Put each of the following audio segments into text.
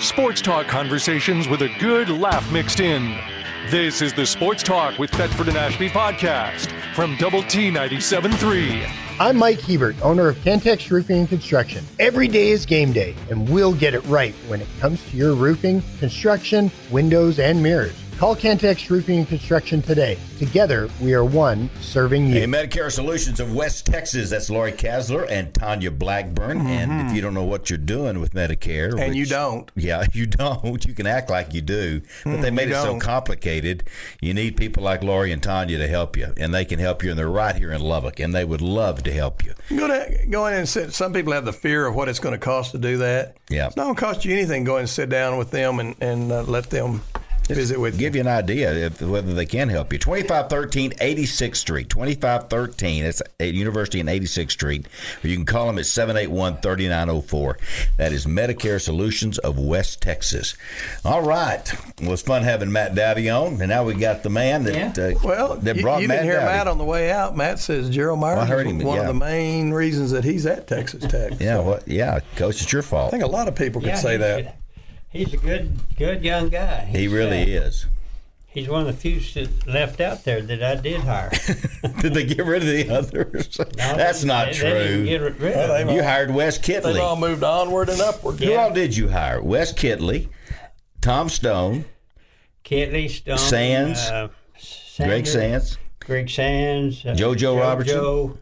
Sports talk conversations with a good laugh mixed in. This is the Sports Talk with Thetford and Ashby podcast from Double T 97.3. I'm Mike Hebert, owner of Cantex Roofing and Construction. Every day is game day, and we'll get it right when it comes to your roofing, construction, windows, and mirrors. Call Cantex Roofing and Construction today. Together, we are one serving you. Hey, Medicare Solutions of West Texas. That's Lori Kasler and Tanya Blackburn. And if you don't know what you're doing with Medicare, Mm-hmm. And you don't. Yeah, you don't. You can act like you do, but they Mm, made it so don't. complicated. You need people like Lori and Tanya to help you, and they can help you. And they're right here in Lubbock, and they would love to help you. Go, to, go in and sit. Some people have the fear of what it's going to cost to do that. Yeah. It's not going to cost you anything. Go and sit down with them and, and uh, let them visit with you. Give you an idea if, whether they can help you. 2513 86th Street. 2513. It's at University and 86th Street. Or you can call them at 781 3904. That is Medicare Solutions of West Texas. All right. Well, it's fun having Matt Dowdy on. And now we got the man that, uh, Well, that brought you Matt didn't hear Dowdy. Matt on the way out. Matt says Gerald Myers Well, I heard him, one yeah. of the main reasons that he's at Texas Tech. yeah, So well, yeah, Coach, it's your fault I think a lot of people could Yeah, say he's that. A- He's a good, good young guy. He really uh, is. He's one of the few that left out there that I did hire. Did they get rid of the others? No, That's they- not they- they didn't true. get rid Well, of him. they- you hired Wes Kittley. They've all moved onward and upward. Who all did you hire? Wes Kittley, Tom Stone, Kittley Stone, Sands, uh, Greg Sands. Greg Sands, uh, JoJo Robertson?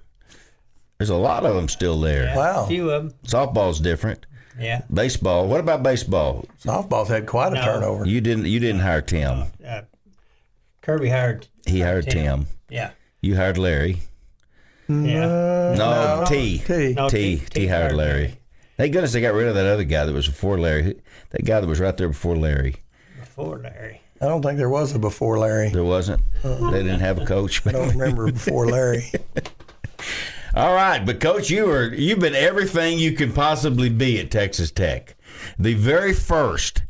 There's a lot of them still there. yeah, Wow. a few of them. Softball's different. Yeah. Baseball. What about baseball? Softball's had quite a No. turnover. You didn't. You didn't hire Tim. Uh, Kirby hired. He hired Tim. Yeah. You hired Larry. Yeah. No, T. T. No, T. T- T T hired hired Larry. Larry. Thank goodness they got rid of that other guy that was before Larry. That guy that was right there before Larry. Before Larry. I don't think there was a before Larry. There wasn't. They didn't have a coach. I don't remember before Larry. All right, but coach, you are you've been everything you can possibly be at Texas Tech. The very first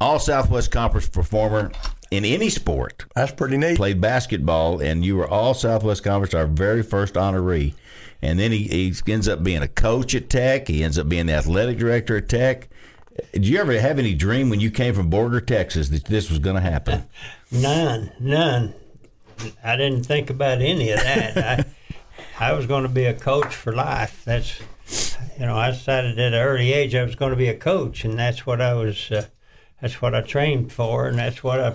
All Southwest Conference performer in any sport. That's pretty neat. Played basketball, and you were All Southwest Conference, our very first honoree. And then he, he ends up being a coach at Tech. He ends up being the athletic director at Tech. Did you ever have any dream when you came from Borger, Texas, that this was going to happen? None, none. I didn't think about any of that. I, was going to be a coach for life. That's, you know, I decided at an early age I was going to be a coach, and that's what I was. Uh, that's what I trained for, and that's what I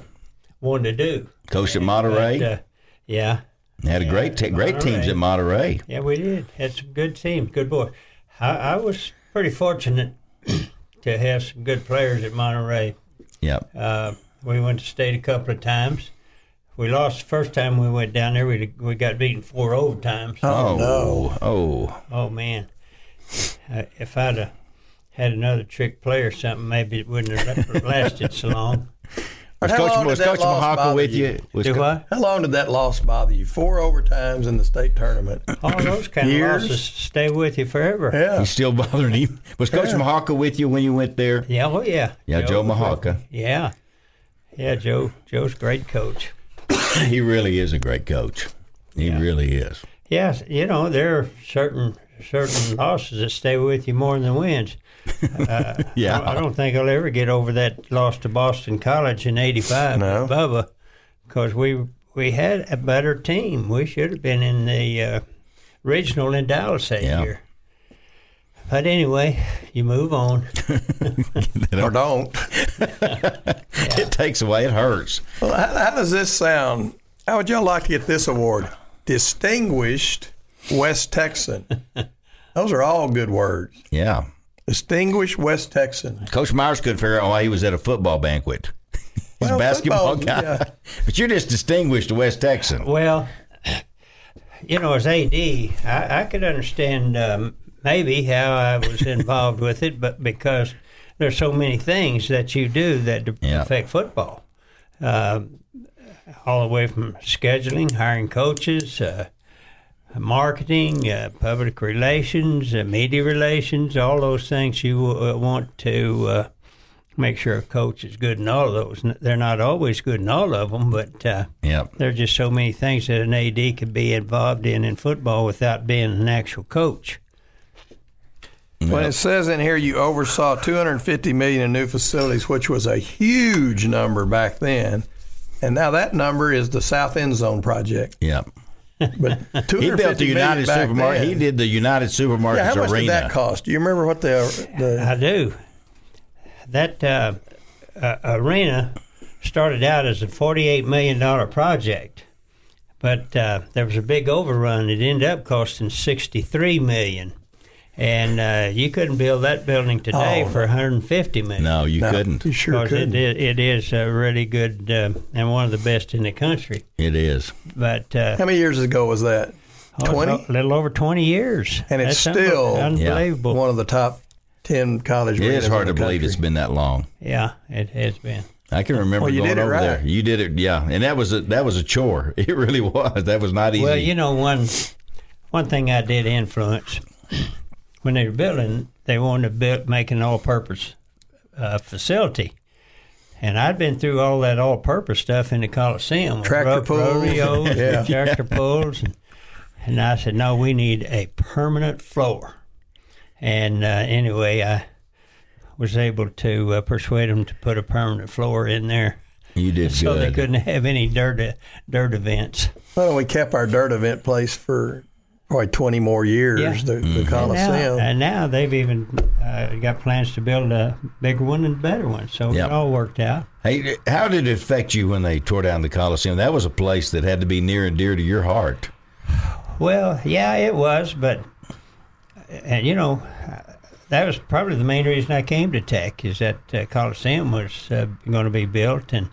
wanted to do. Coach at Monterey. But, uh, yeah, had a great te- great teams at Monterey. yeah, we did. Had some good teams, good boys. I, I was pretty fortunate to have some good players at Monterey. Yep. Uh, we went to state a couple of times. We lost the first time we went down there. We we got beaten four overtimes. Oh, no. oh, Oh man! Uh, if I'd have had another trick play or something, maybe it wouldn't have lasted so long. Was How Coach, long was did that Coach loss Mahaka with you? you? Was Do Co- what? How long did that loss bother you? Four overtimes in the state tournament. All those kind of Years? losses stay with you forever. Yeah. He's still bothering him. Was Coach Yeah. Mahaka with you when you went there? Yeah, oh yeah. Yeah, Joe was with Mahaka. Yeah, yeah. Joe. Joe's great coach. He really is a great coach. He really is. Yes, you know there are certain certain losses that stay with you more than wins. Uh, Yeah. I don't think I'll ever get over that loss to Boston College in '85 No. Bubba, because we we had a better team. We should have been in the uh, regional in Dallas that Yeah. year. But anyway, you move on. Or don't. It takes away. It hurts. Well, how, how does this sound? How would y'all like to get this award? Distinguished West Texan. Those are all good words. Yeah. Distinguished West Texan. Coach Myers couldn't figure out why he was at a football banquet. He's Well, a basketball football, guy. yeah. But you're just distinguished West Texan. Well, you know, as AD, I, I could understand um, maybe how I was involved with it, but because there's so many things that you do that Yeah. affect football, Um all the way from scheduling, hiring coaches, uh, marketing, uh, public relations, uh, media relations, all those things you uh, want to. Uh, Make sure a coach is good in all of those. They're not always good in all of them, but uh, Yeah. there are just so many things that an AD could be involved in in football without being an actual coach. When it says in here you oversaw 250 million in new facilities, which was a huge number back then, and now that number is the South End Zone project. Yep. But He built the 250 million United Supermarket. then. He did the United Supermarkets Yeah, how much arena. did that cost? Do you remember what the the I do. That uh, uh, arena started out as a $48 million project, but uh, there was a big overrun. It ended up costing $63 million. And uh, you couldn't build that building today Oh, for 150 million. No, you No, couldn't. You sure couldn't. it, i- it is uh, really good uh, and one of the best in the country. It is. But uh, How many years ago was that? oh, 20? a little over 20 years. And it's That's still- unbelievable. One of the top ten college. It is hard in to the believe it's been that long. Yeah, it has been. I can remember Well, you going did it over right. there. You did it, yeah, and that was a that was a chore. It really was. That was not easy. Well, you know, one one thing I did influence when they were building, they wanted to build, make an all-purpose uh, facility, and I'd been through all that all-purpose stuff in the Coliseum, with Tractor ro- pulls. rodeos, Yeah. tractor pulls, and, and I said, no, we need a permanent floor. And uh, anyway, I was able to uh, persuade them to put a permanent floor in there, you did so they couldn't have any dirt dirt events. Well, we kept our dirt event place for probably 20 more years. Yeah. The, Mm-hmm. the And Coliseum. now, and now they've even uh, got plans to build a bigger one and better one. So Yep. it all worked out. Hey, how did it affect you when they tore down the Coliseum? That was a place that had to be near and dear to your heart. Well, yeah, it was, but and you know, that was probably the main reason I came to Tech is that uh, Coliseum was uh, going to be built, and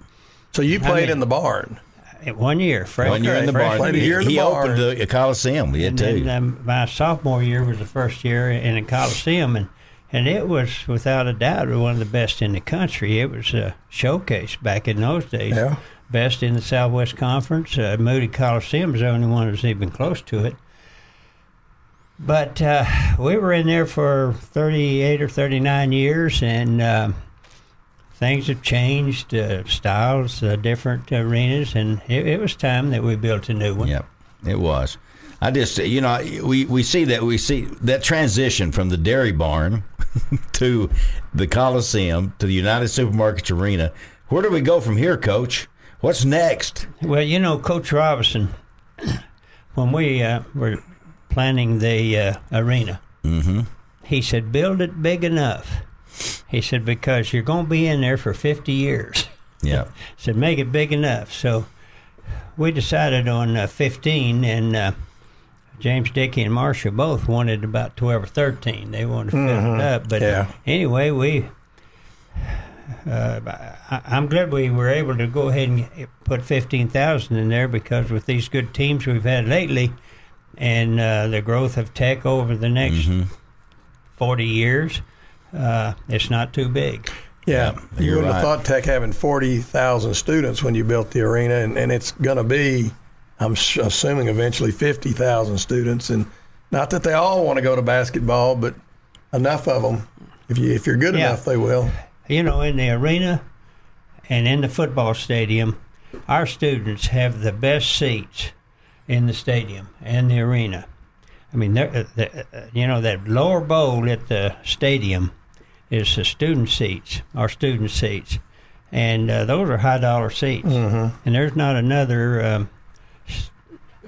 so you played mean- in the barn. One year, fresh, When you're in the fresh barn, lady, he, the he opened the Coliseum. Yeah, and too. um, my sophomore year was the first year in the Coliseum, and and it was without a doubt one of the best in the country. It was a showcase back in those days. Yeah. Best in the Southwest Conference. Uh, Moody Coliseum was the only one that was even close to it. But uh, we were in there for 38 or 39 years, and uh, things have changed, uh, styles, uh, different arenas, and it, it was time that we built a new one. Yep, it was. I just, you know, we, we see that we see that transition from the dairy barn to the Coliseum to the United Supermarkets Arena. Where do we go from here, Coach? What's next? Well, you know, Coach Robinson, when we uh, were planning the uh, arena, he said, build it big enough. He said, because you're going to be in there for 50 years. Yeah, said, make it big enough. So we decided on uh, 15, and uh, James Dickey and Marsha both wanted about 12 or 13. They wanted to fill it up. But Yeah. anyway, we. Uh, I, I'm glad we were able to go ahead and put 15,000 in there because with these good teams we've had lately and uh, the growth of tech over the next 40 years, uh, it's not too big. Yeah, Yeah, you wouldn't right. have thought Tech having forty thousand students when you built the arena, and, and it's going to be, I'm s- assuming, eventually fifty thousand students. And not that they all want to go to basketball, but enough of them. If you if you're good Yeah. enough, they will. you know, in the arena and in the football stadium, our students have the best seats in the stadium and the arena. I mean, they're- uh, the, uh, you know, that lower bowl at the stadium is the student seats, our student seats, and uh, those are high dollar seats. And there's not another um, s-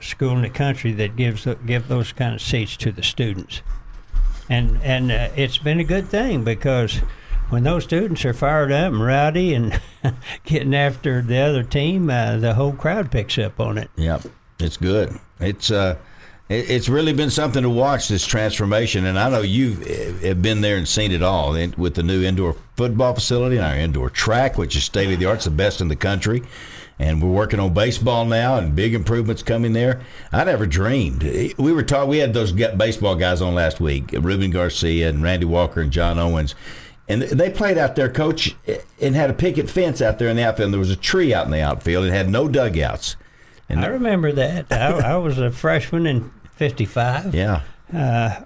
school in the country that gives give those kind of seats to the students and and uh, it's been a good thing because when those students are fired up and rowdy and getting after the other team, uh, the whole crowd picks up on it. Yep, it's good. It's uh, it, it's really been something to watch this transformation, and I know you eh, have been there and seen it all with the new indoor football facility and our indoor track, which is state of the art, it's the best in the country. And we're working on baseball now, and big improvements coming there. I never dreamed. Eh, we were taught. We had those baseball guys on last week, Ruben Garcia and Randy Walker and John Owens, and they played out there, coach, eh, and had a picket fence out there in the outfield. And there was a tree out in the outfield. It had no dugouts. And I remember that. I, I was a freshman in '55. yeah, I,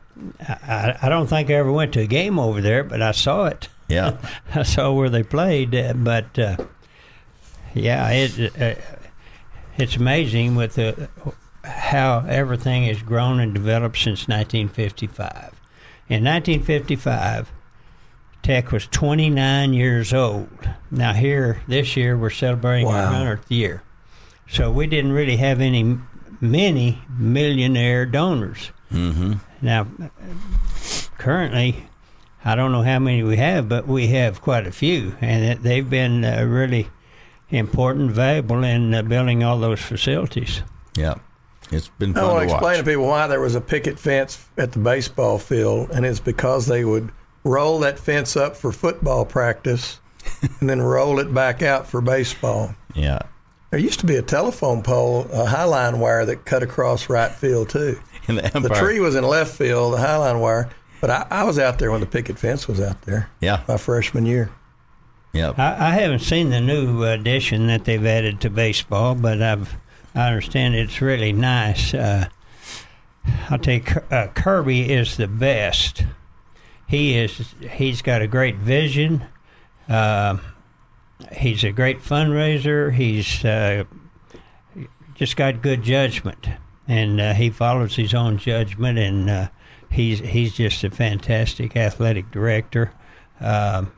I don't think I ever went to a game over there, but I saw it. yeah. I saw where they played, uh, but uh, yeah, it uh, it's amazing with the, how everything has grown and developed since 1955. In 1955, Tech was 29 years old. Now here this year we're celebrating Wow. our 100th year, so we didn't really have any many millionaire donors. Mm-hmm. Now, currently, I don't know how many we have, but we have quite a few, and they've been uh, really important, valuable in uh, building all those facilities. Yeah. It's been I fun want to to watch. explain to people why there was a picket fence at the baseball field, and it's because they would roll that fence up for football practice and then roll it back out for baseball. yeah. There used to be a telephone pole, a highline wire that cut across right field too. In the The tree was in left field, the highline wire, but I, I was out there when the picket fence was out there. Yeah. my freshman year. Yeah. I, I haven't seen the new addition that they've added to baseball, but I've I understand it's really nice. Uh, I'll take uh, Kirby is the best. He is. He's got a great vision. Uh, he's a great fundraiser. He's uh, just got good judgment, and uh, he follows his own judgment. And uh, he's he's just a fantastic athletic director. Um,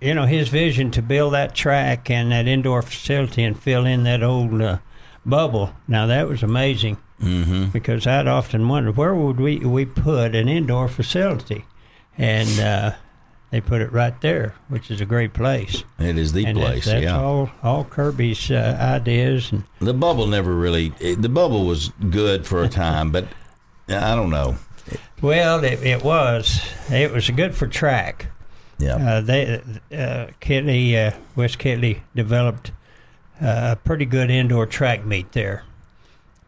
you know his vision to build that track and that indoor facility and fill in that old uh, bubble. Now that was amazing mm-hmm. because I'd often wondered where would we we put an indoor facility, and uh, they put it right there, which is a great place. It is the And place. that's yeah. all all Kirby's uh, ideas and The bubble never really. The bubble was good for a time, but I don't know. well, it, it was it was good for track. Yeah. Uh, they uh, Kittley, uh, West Kittley developed uh, a pretty good indoor track meet there,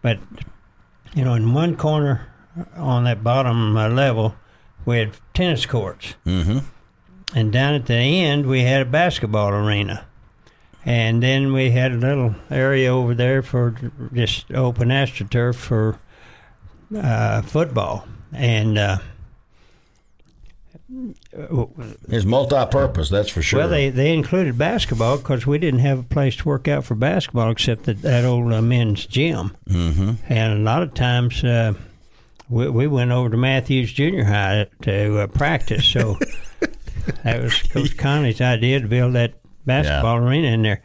but you know, in one corner on that bottom uh, level, we had tennis courts, mm-hmm. And down at the end we had a basketball arena, and then we had a little area over there for just open astroturf for uh, football, and. Uh, It's multi-purpose. That's for sure. Well, they, they included basketball because we didn't have a place to work out for basketball except that, that old uh, men's gym. Mm-hmm. And a lot of times uh, we, we went over to Matthews Junior High to uh, practice. So that was Coach Conley's idea to build that basketball arena in there.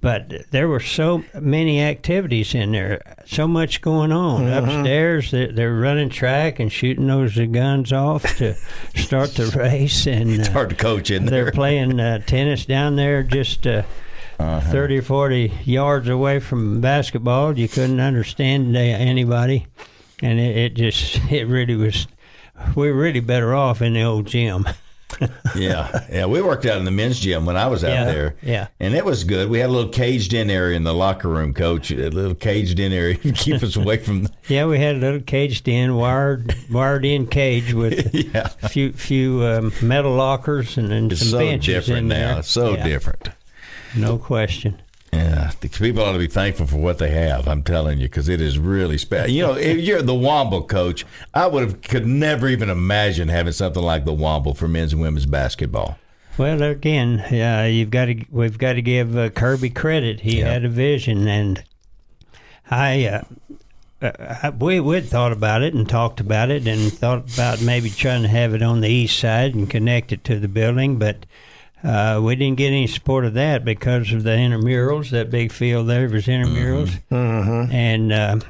But there were so many activities in there, so much going on upstairs. They're, they're running track and shooting those guns off to start the race, and it's uh, hard to coach in there. they're playing uh, tennis down there just uh, Uh-huh. 30 or 40 yards away from basketball. You couldn't understand anybody. And it, it just, it really was, we were really better off in the old gym. yeah, yeah. We worked out in the men's gym when I was out Yeah, there. yeah. and it was good. We had a little caged in area in the locker room, coach. A little caged in area to keep us away from. The, Yeah, we had a little caged in, wired, wired in cage with yeah, a few, few um, metal lockers and then it's some so benches different in there. now. It's so Yeah, different. No question. Yeah, the people ought to be thankful for what they have. I'm telling you, because it is really special. You know, if you're the Womble coach, I would have could never even imagine having something like the Womble for men's and women's basketball. Well, again, uh, you've got to we've got to give uh, Kirby credit. He Yeah. had a vision, and I, uh, uh, I we we'd thought about it and talked about it, and thought about maybe trying to have it on the east side and connect it to the building, but. Uh, we didn't get any support of that because of the intramurals. That big field there was intramurals, and uh,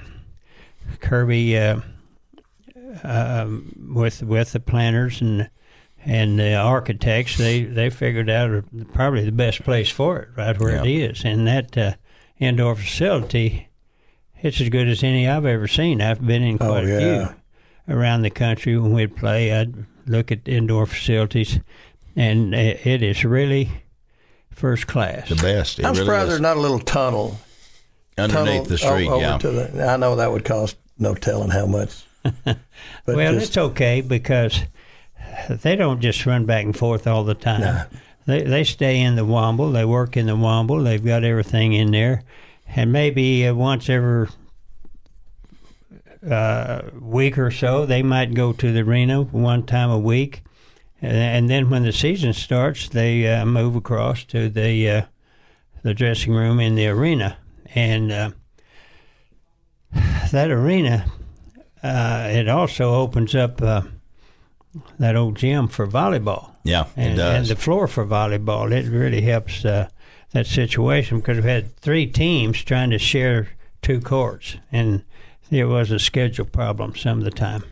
Kirby uh, um, with with the planners and and the architects, they they figured out probably the best place for it, right where it is, and that uh, indoor facility. It's as good as any I've ever seen. I've been in quite Oh, a yeah. few around the country when we'd play. I'd look at indoor facilities, and it, it is really first class. The best. It I'm really surprised is. there's not a little tunnel underneath tunnel the street. over yeah, to the. I know that would cost no telling how much. But well, just- it's okay because they don't just run back and forth all the time. They they stay in the Womble. They work in the Womble. They've got everything in there, and maybe uh, once every uh, week or so, they might go to the arena one time a week, and, then when the season starts, they uh, move across to the uh, the dressing room in the arena, and uh, that arena uh, it also opens up uh, that old gym for volleyball. Yeah, it and, does. and the floor for volleyball. It really helps uh, that situation because we had three teams trying to share two courts, and there was a schedule problem some of the time.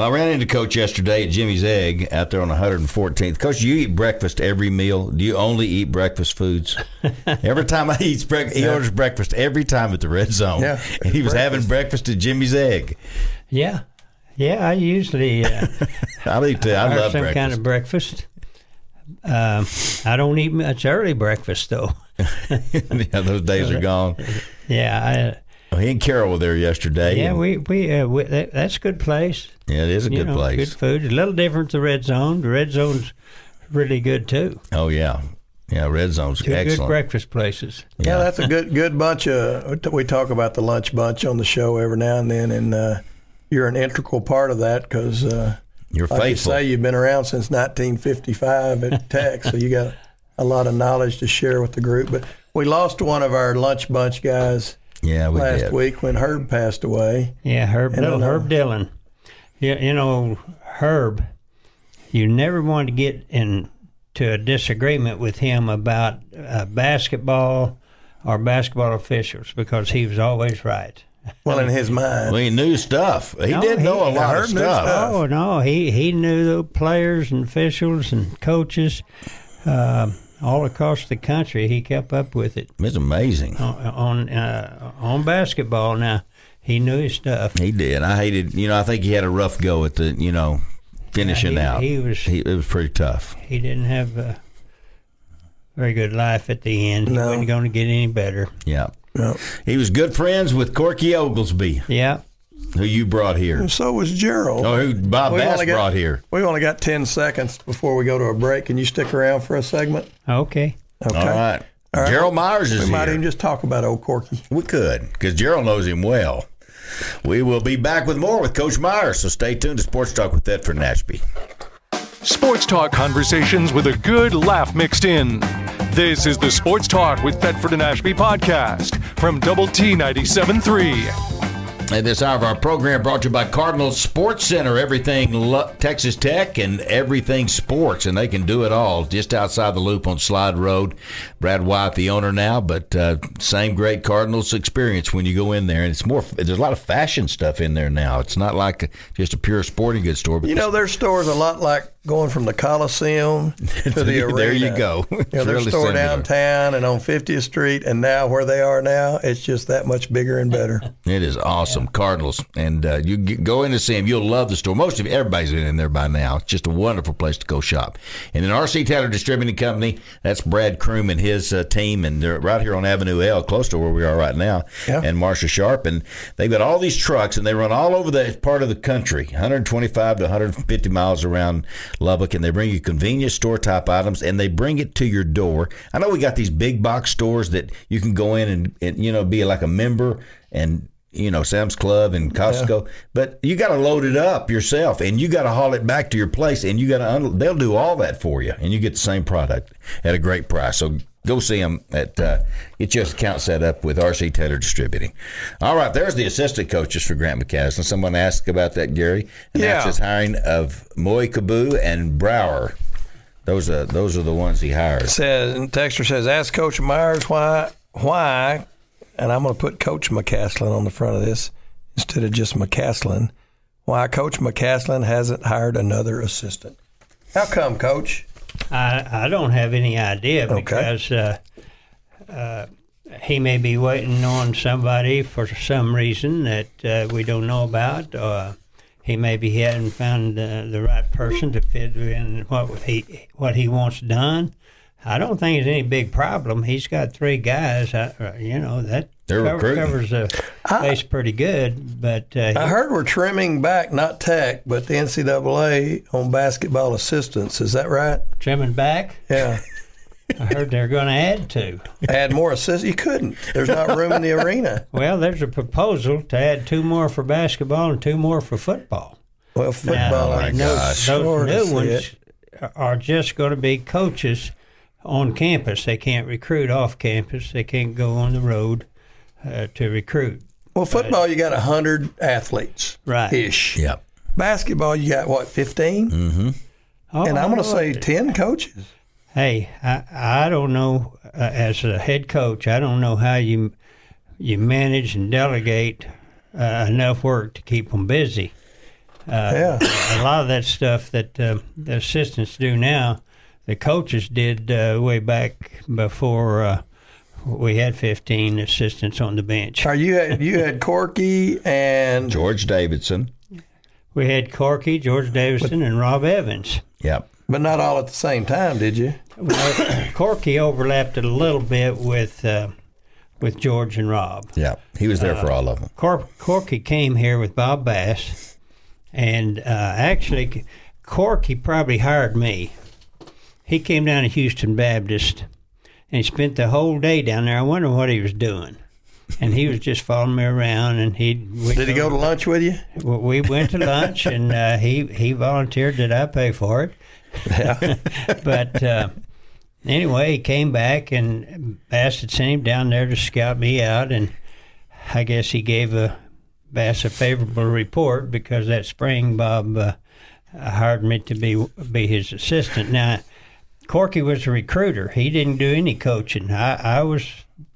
I ran into Coach yesterday at Jimmy's Egg out there on 114th. Coach, you eat breakfast every meal. Do you only eat breakfast foods? every time I eat, breakfast, he orders breakfast every time at the Red Zone. Yeah, and he was having breakfast at Jimmy's Egg. Yeah, yeah. I usually uh, I eat. I love some breakfast. kind of breakfast. Um, I don't eat much early breakfast though. yeah, those days are gone. yeah, he and Carol were there yesterday. yeah. We we, uh, we that, that's a good place. yeah, it is a you good know, place. Good food. A little different to the Red Zone. The Red Zone's really good too. Oh yeah, yeah. Red Zone's Two good excellent. breakfast places. Yeah, that's a good good bunch of. We talk about the lunch bunch on the show every now and then, and uh, you're an integral part of that because, uh, You're like you faithful. say, you've been around since 1955 at Tech, so you got a lot of knowledge to share with the group. But we lost one of our lunch bunch guys yeah, we last did. week when Herb passed away. Yeah, Herb, And little uh, Herb Dillon. Yeah, you know, Herb. You never want to get into a disagreement with him about uh, basketball or basketball officials because he was always right. Well, in his mind, Well, he knew stuff. He No, did he- know a I lot of stuff. stuff. Oh no, he he knew the players and officials and coaches uh, all across the country. He kept up with it It's amazing. on on, uh, on basketball. Now he knew his stuff. He did. I hated. You know, I think he had a rough go at the. You know, finishing Yeah, out. he- he was- it was pretty tough. He didn't have a very good life at the end. He wasn't going to get any better. Yeah. Yeah. He was good friends with Corky Oglesby, Yeah. Who you brought here. so was Gerald. Oh, who Bob We Bass got- brought here. We only got 10 seconds before we go to a break. Can you stick around for a segment? Okay. Okay. All right. All right. Gerald Myers is We might even just talk about old Corky. We could, because Gerald knows him well. We will be back with more with Coach Myers, so stay tuned to Sports Talk with Thetford and Ashby. Sports Talk conversations with a good laugh mixed in. This is the Sports Talk with Thetford and Ashby podcast from Double T 97.3. And this hour of our program brought to you by Cardinal Sports Center. Everything lo- Texas Tech and everything sports, and they can do it all just outside the loop on Slide Road. Brad White, the owner now, but uh, same great Cardinals experience when you go in there. And it's more. There's a lot of fashion stuff in there now. It's not like just a pure sporting goods store. But You know, their store's a lot like going from the Coliseum to the arena. there you go. You know, their really store similar. downtown and on 50th Street, and now where they are now, it's just that much bigger and better. It is awesome, Cardinals, and uh, you go in to see them. You'll love the store. Most of everybody's been in there by now. It's just a wonderful place to go shop. And then RC Taylor Distributing Company. That's Brad Kroom and his uh, team, and they're right here on Avenue L, close to where we are right now. Yeah. And Marsha Sharp, and they've got all these trucks, and they run all over the part of the country, 125 to 150 miles around Lubbock, and they bring you convenience store type items, and they bring it to your door. I know we got these big box stores that you can go in and, and you know be like a member and you know Sam's Club and Costco, but you got to load it up yourself, and you got to haul it back to your place, and you got to un- they'll do all that for you, and you get the same product at a great price. So go see them at uh, get your account set up with RC Taylor Distributing. All right, there's the assistant coaches for Grant McCasland. Someone asked about that, Gary, and that's Yeah. his hiring of Moy Kaboo and Brower. Those are those are the ones he hired. Says and Texter says, ask Coach Myers why why, and I'm going to put Coach McCasland on the front of this instead of just McCasland. Why Coach McCasland hasn't hired another assistant? How come, Coach? I, I don't have any idea Okay. because uh, uh, he may be waiting on somebody for some reason that uh, we don't know about. Or he maybe he hadn't found uh, the right person to fit in what he what he wants done. I don't think it's any big problem. He's got three guys. I, uh, you know that They're cover- recruiting. covers the base pretty good. But uh, I heard we're trimming back, not Tech, but the NCAA on basketball assistants. Is that right? trimming back, Yeah. I heard they're going to add two. Add more assistants. You couldn't. There's not room in the arena. Well, there's a proposal to add two more for basketball and two more for football. Well, football. Now, ain't those, gosh. those sure new ones it. are just going to be coaches on campus. They can't recruit off campus. They can't go on the road uh, to recruit. Well, football, you got 100 athletes Right. ish. Yep. basketball, you got what, 15? Mm-hmm. Oh, And I'm going to say 10 coaches. Hey, I, I don't know. Uh, as a head coach, I don't know how you you manage and delegate uh, enough work to keep them busy. yeah. A lot of that stuff that uh, the assistants do now, the coaches did uh, way back before uh, we had 15 assistants on the bench. Are you had, you had Corky and George Davidson. We had Corky, George Davison, and Rob Evans. Yep. but not all at the same time, did you? Well, Corky overlapped it a little bit with uh, with George and Rob. Yep. He was there for all of them. Cor- Corky came here with Bob Bass, and uh, actually, Corky probably hired me. He came down to Houston Baptist, and he spent the whole day down there. I wonder what he was doing. And he was just following me around, and he Did he go to lunch with you? we went to lunch, and uh, he he volunteered that I pay for it. Yeah. but uh, anyway, he came back and Bass had sent him down there to scout me out, and I guess he gave a Bass a favorable report because that spring Bob uh, hired me to be be his assistant. Now, Corky was a recruiter; he didn't do any coaching. I, I was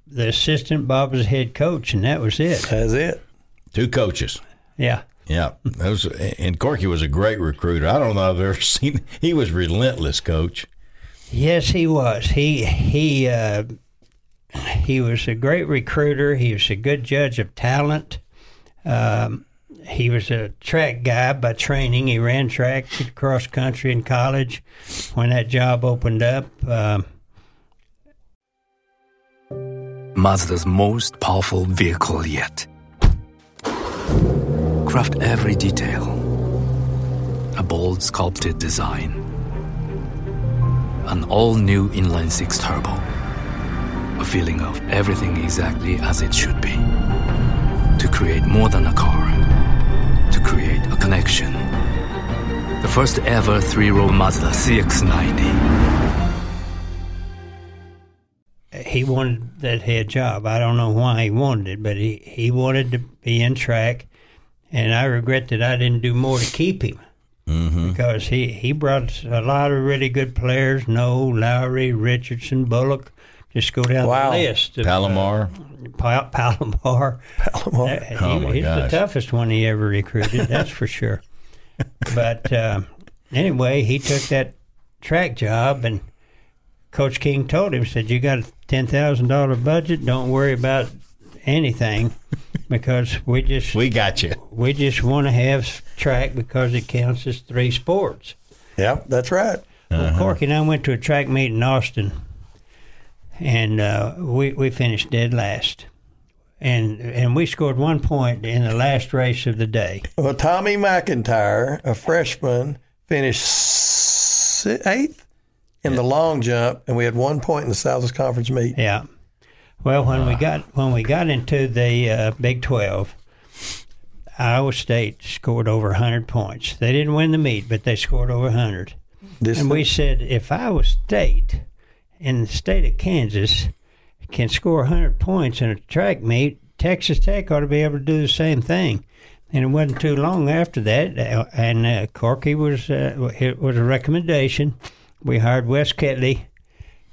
the assistant. Bob was the head coach, and that was it. That's it. Two coaches. Yeah. Yeah, that was and Corky was a great recruiter. I don't know if I've ever seen. He was relentless, coach. Yes, he was. He he uh, he was a great recruiter. He was a good judge of talent. Um, he was a track guy by training. He ran track cross country in college. When that job opened up, um, Mazda's most powerful vehicle yet. Craft every detail. A bold sculpted design. An all new inline six turbo. A feeling of everything exactly as it should be. To create more than a car. To create a connection. The first ever three row Mazda CX90. he wanted that head job. I don't know why he wanted it, but he, he wanted to be in track, and I regret that I didn't do more to keep him. Mm-hmm. Because he, he brought a lot of really good players, No, Lowry, Richardson, Bullock. Just go down Wow. the list. Of, Palomar. Uh, Pal- Palomar. Palomar. Uh, he- Oh, my he's gosh. the toughest one he ever recruited, that's for sure. But uh, anyway, he took that track job, and Coach King told him, said, "You got a ten thousand dollar budget. Don't worry about anything, because we just we got you. we just want to have track because it counts as three sports." Yeah, that's right. Well, Corky and I went to a track meet in Austin, and uh, we we finished dead last, and and we scored one point in the last race of the day. Well, Tommy McIntyre, a freshman, finished eighth in the long jump, and we had one point in the Southwest Conference meet. Yeah. Well, when we got when we got into the uh, Big Twelve, Iowa State scored over hundred points. They didn't win the meet, but they scored over hundred. This And we said, if Iowa State in the state of Kansas can score 100 points in a track meet, Texas Tech ought to be able to do the same thing. And it wasn't too long after that, uh, and uh, Corky was uh, it was a recommendation. We hired Wes Kittley,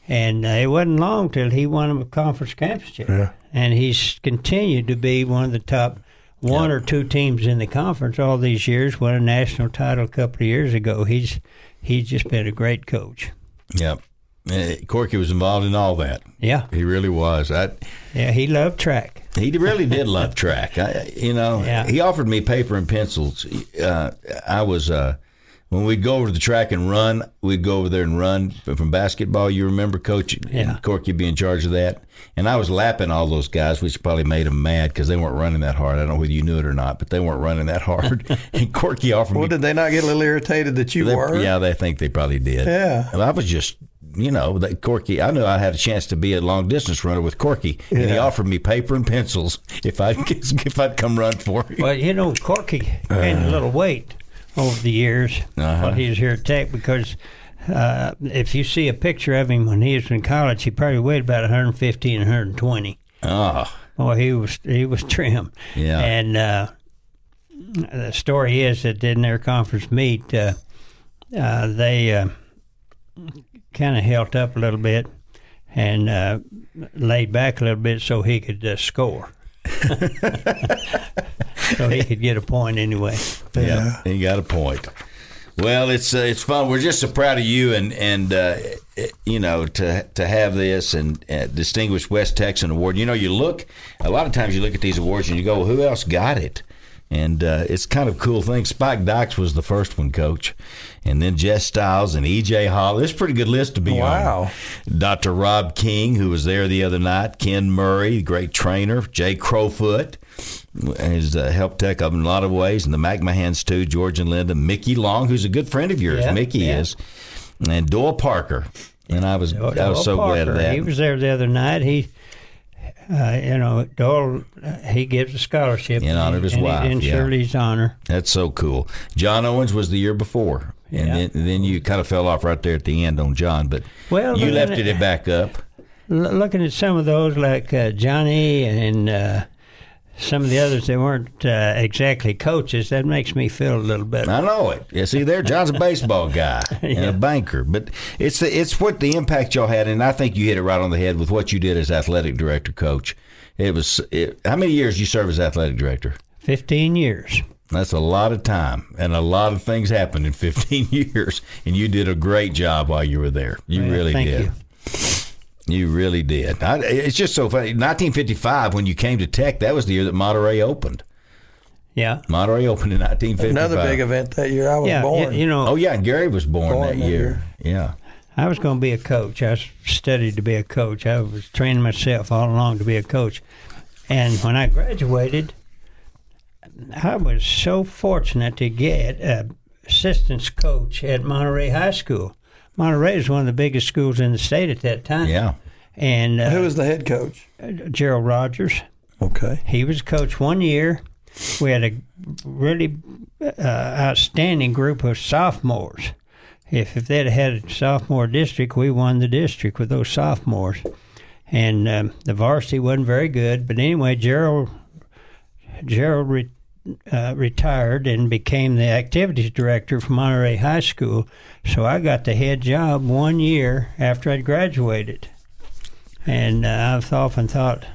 and uh, it wasn't long till he won a conference championship. Yeah. And he's continued to be one of the top one or two teams in the conference all these years. Won a national title a couple of years ago. He's he's just been a great coach. Yep. Uh, Corky was involved in all that. Yeah, He really was. I, yeah, he loved track. he really did love track. I, you know, Yeah. he offered me paper and pencils. Uh, I was uh, when we'd go over to the track and run, we'd go over there and run from basketball. You remember, Coach? Yeah. And Corky be in charge of that. And I was lapping all those guys, which probably made them mad because they weren't running that hard. I don't know whether you knew it or not, but they weren't running that hard. and Corky offered well, me Well, did they not get a little irritated that you They- were? Yeah, they think they probably did. Yeah. And I was just, you know, that Corky. I knew I had a chance to be a long distance runner with Corky, and he offered me paper and pencils if I if I'd come run for him. Well, you know, Corky gained a little weight over the years Uh-huh. while he was here at Tech because uh, if you see a picture of him when he was in college, he probably weighed about 115, 120. Oh, Boy, he was he was trim. Yeah. And uh, the story is that in their conference meet, uh, uh, they uh, kind of held up a little bit and uh, laid back a little bit so he could uh, score. so he could get a point anyway. Yeah, he got a point. Well, it's uh, it's fun. We're just so proud of you, and and uh, you know to to have this and uh, distinguished West Texan award. You know, you look a lot of times you look at these awards and you go, who else got it? And uh, it's kind of a cool thing. Spike Dykes was the first one, Coach, and then Jess Styles and EJ Hall. It's a pretty good list to be Wow. on. Dr. Rob King, who was there the other night, Ken Murray, great trainer, Jay Crowfoot has uh, helped Tech up in a lot of ways, and the McMahons too, George and Linda, Mickey Long, who's a good friend of yours, Yeah, Mickey yeah. is, and Doyle Parker. And I was I was Doyle so glad of that. He was there the other night. He, uh, you know, Doyle, uh, he gives a scholarship In honor of his wife, in yeah. Shirley's honor. That's so cool. John Owens was the year before, and Yeah. then, then you kind of fell off right there at the end on John, but Well, you lifted it- back up. Looking at some of those, like uh, Johnny and uh, some of the others they weren't uh, exactly coaches, that makes me feel a little better. I know it. Yeah, see there, John's a baseball guy and a banker, but it's the, it's what the impact y'all had, and I think you hit it right on the head with what you did as athletic director, coach. It was it, how many years you serve as athletic director? Fifteen years. That's a lot of time, and a lot of things happened in 15 years, and you did a great job while you were there. You really thank did. you. You really did. I, it's just so funny. 1955, when you came to Tech, that was the year that Monterey opened. Yeah. Monterey opened in 1955. Another big event that year. I was Yeah, born. you know, Oh yeah, and Gary was born, Born that that year. year. Yeah. I was going to be a coach. I studied to be a coach. I was training myself all along to be a coach. And when I graduated, I was so fortunate to get an assistance coach at Monterey High School. Monterey is one of the biggest schools in the state at that time. Yeah. And uh, Who was the head coach? Gerald Rogers. Okay. He was coach one year. We had a really uh, outstanding group of sophomores. If if they'd had a sophomore district, we won the district with those sophomores. And um, the varsity wasn't very good, but anyway, Gerald Gerald re, uh, retired and became the activities director for Monterey High School. So I got the head job one year after I'd graduated. And uh, I've often thought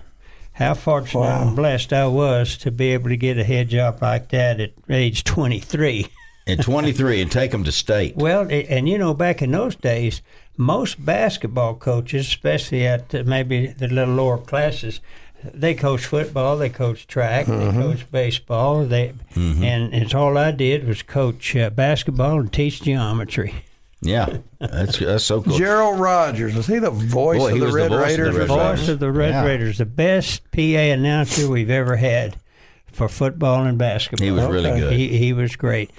how fortunate Wow. and blessed I was to be able to get a head job like that at age 23. At 23, and take them to state. Well, and you know, back in those days, most basketball coaches, especially at maybe the little lower classes, they coach football, they coach track, they coach baseball. They and it's all I did was coach uh, basketball and teach geometry. Yeah, that's that's so cool. Gerald Rogers was he the voice Boy, of the Red voice the Raiders? or Red something? Raiders. Voice of the Red Yeah. Raiders, the best PA announcer we've ever had for football and basketball. He was really Okay. good. He, he was great.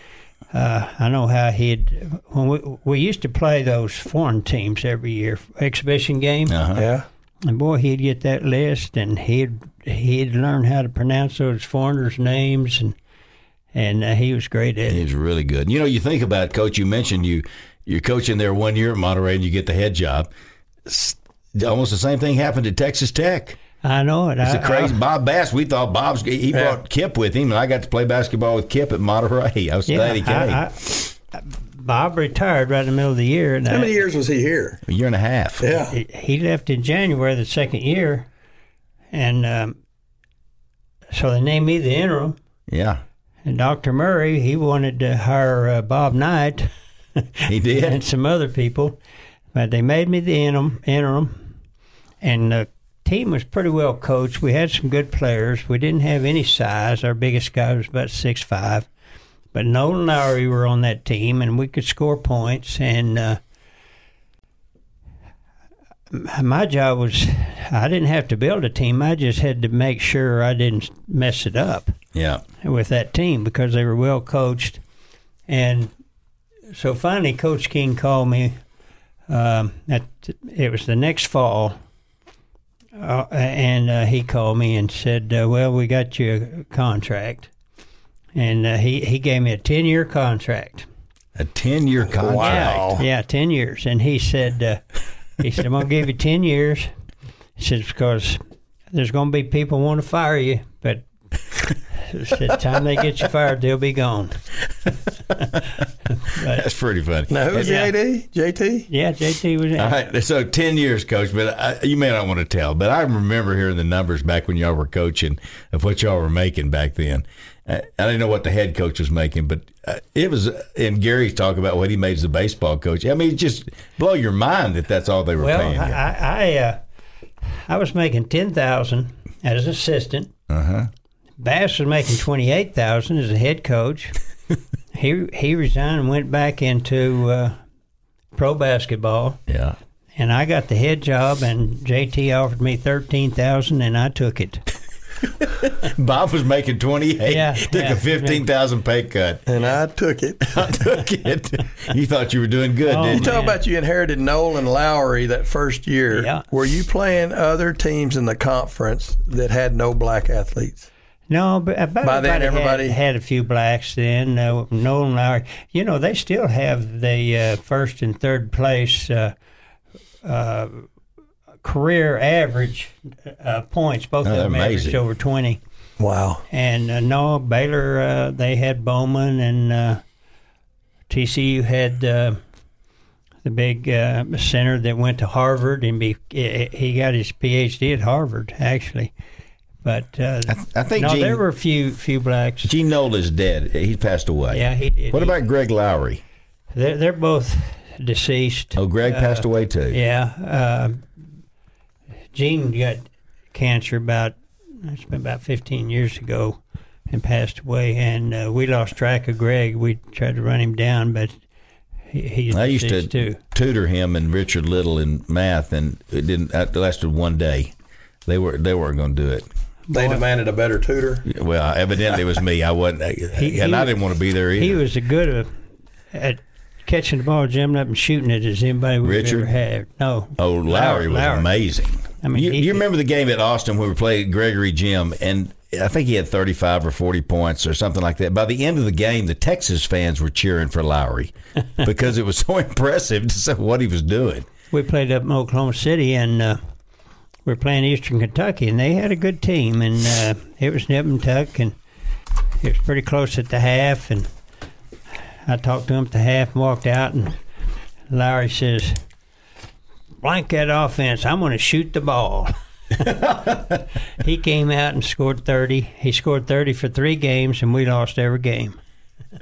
Uh, I know how he'd when we we used to play those foreign teams every year exhibition game, Uh-huh. Yeah. And boy, he'd get that list and he'd he'd learn how to pronounce those foreigners' names and and uh, he was great at He it. was really good. You know, you think about it, coach. You mentioned you you're coaching there one year at Monterey, and you get the head job. S- Almost the same thing happened to Texas Tech. I know it. It's I, a crazy. Bob Bass. We thought Bob's. He Yeah. brought Kip with him, and I got to play basketball with Kip at Monterey. I was I, glad he came. yeah, I, I, Bob retired right in the middle of the year, and How I- many years was he here? a year and a half. Yeah. he- he left in January the second year, and um, so they named me the interim. Yeah, And Dr. Murray, he wanted to hire uh, Bob Knight he did. and some other people, but they made me the interim. interim and the team was pretty well coached. We had some good players. We didn't have any size. Our biggest guy was about six five, but Nolan Lowry were on that team, and we could score points. And uh, my job was I didn't have to build a team. I just had to make sure I didn't mess it up Yeah, with that team because they were well coached. And so finally, Coach King called me. Um, at, it was the next fall, uh, and uh, he called me and said, uh, "Well, we got you a contract." And uh, he he gave me a ten year contract. a ten-year contract. Wow. Yeah, ten years. And he said, uh, he said, I'm gonna give you ten years. He said because there's gonna be people want to fire you, but the time they get you fired, they'll be gone. That's pretty funny. Now, who's Yeah. the AD? JT? Yeah, JT was in. All right, so ten years, coach. But I, you may not want to tell, but I remember hearing the numbers back when y'all were coaching of what y'all were making back then. I, didn't know what the head coach was making, but uh, it was. And Gary's talk about what he made as a baseball coach. I mean, it just blow your mind that that's all they were Well, paying you. I I, uh, I was making ten thousand as assistant. Uh huh. Bass was making twenty eight thousand as a head coach. he he resigned and went back into uh, pro basketball, Yeah. and I got the head job. And JT offered me thirteen thousand, and I took it. Bob was making twenty eight. Yeah, took yeah. a fifteen thousand pay cut. And I took it. I took it. You thought you were doing good, Oh, didn't You you? talk about you inherited Knolle and Lowery that first year. Yeah. Were you playing other teams in the conference that had no black athletes? No, but about By then, everybody- had, had a few blacks. Then uh, Knolle and Lowery. You know, they still have the uh, first and third place uh, uh, career average uh, points. Both Oh, of them amazing. averaged over twenty. Wow. And uh, no, Baylor. Uh, they had Bowman, and uh, TCU had uh, the big uh, center that went to Harvard, and be, he got his PhD at Harvard actually. But uh, I think no, Gene, there were a few few blacks. Gene is dead. He passed away. Yeah, he did. What He- about Greg Lowery? They're, they're both deceased. Oh, Greg passed away too. Yeah. Uh, Gene got cancer about it's been about 15 years ago and passed away. And uh, we lost track of Greg. We tried to run him down, but he, he's I used to too. tutor him and Richard Little in math, and it didn't. It lasted one day. They were they weren't going to do it. They demanded a better tutor. Well, evidently it was me. I wasn't, He- and he- I didn't want to be there either. He was a good a, at catching the ball, jamming up, and shooting it as anybody we've Richard? ever had. No. oh, Lowery was Lowery. amazing. I mean, you, he- you remember the game at Austin when we played Gregory Gym, and I think he had thirty-five or forty points or something like that. By the end of the game, the Texas fans were cheering for Lowery because it was so impressive to see what he was doing. we played up in Oklahoma City, and uh, we are playing Eastern Kentucky, and they had a good team, and uh, it was nip and tuck, and it was pretty close at the half, and I talked to him at the half and walked out, and Lowery says, "Blank that offense. I'm going to shoot the ball." he came out and scored 30. He scored 30 for three games, and we lost every game.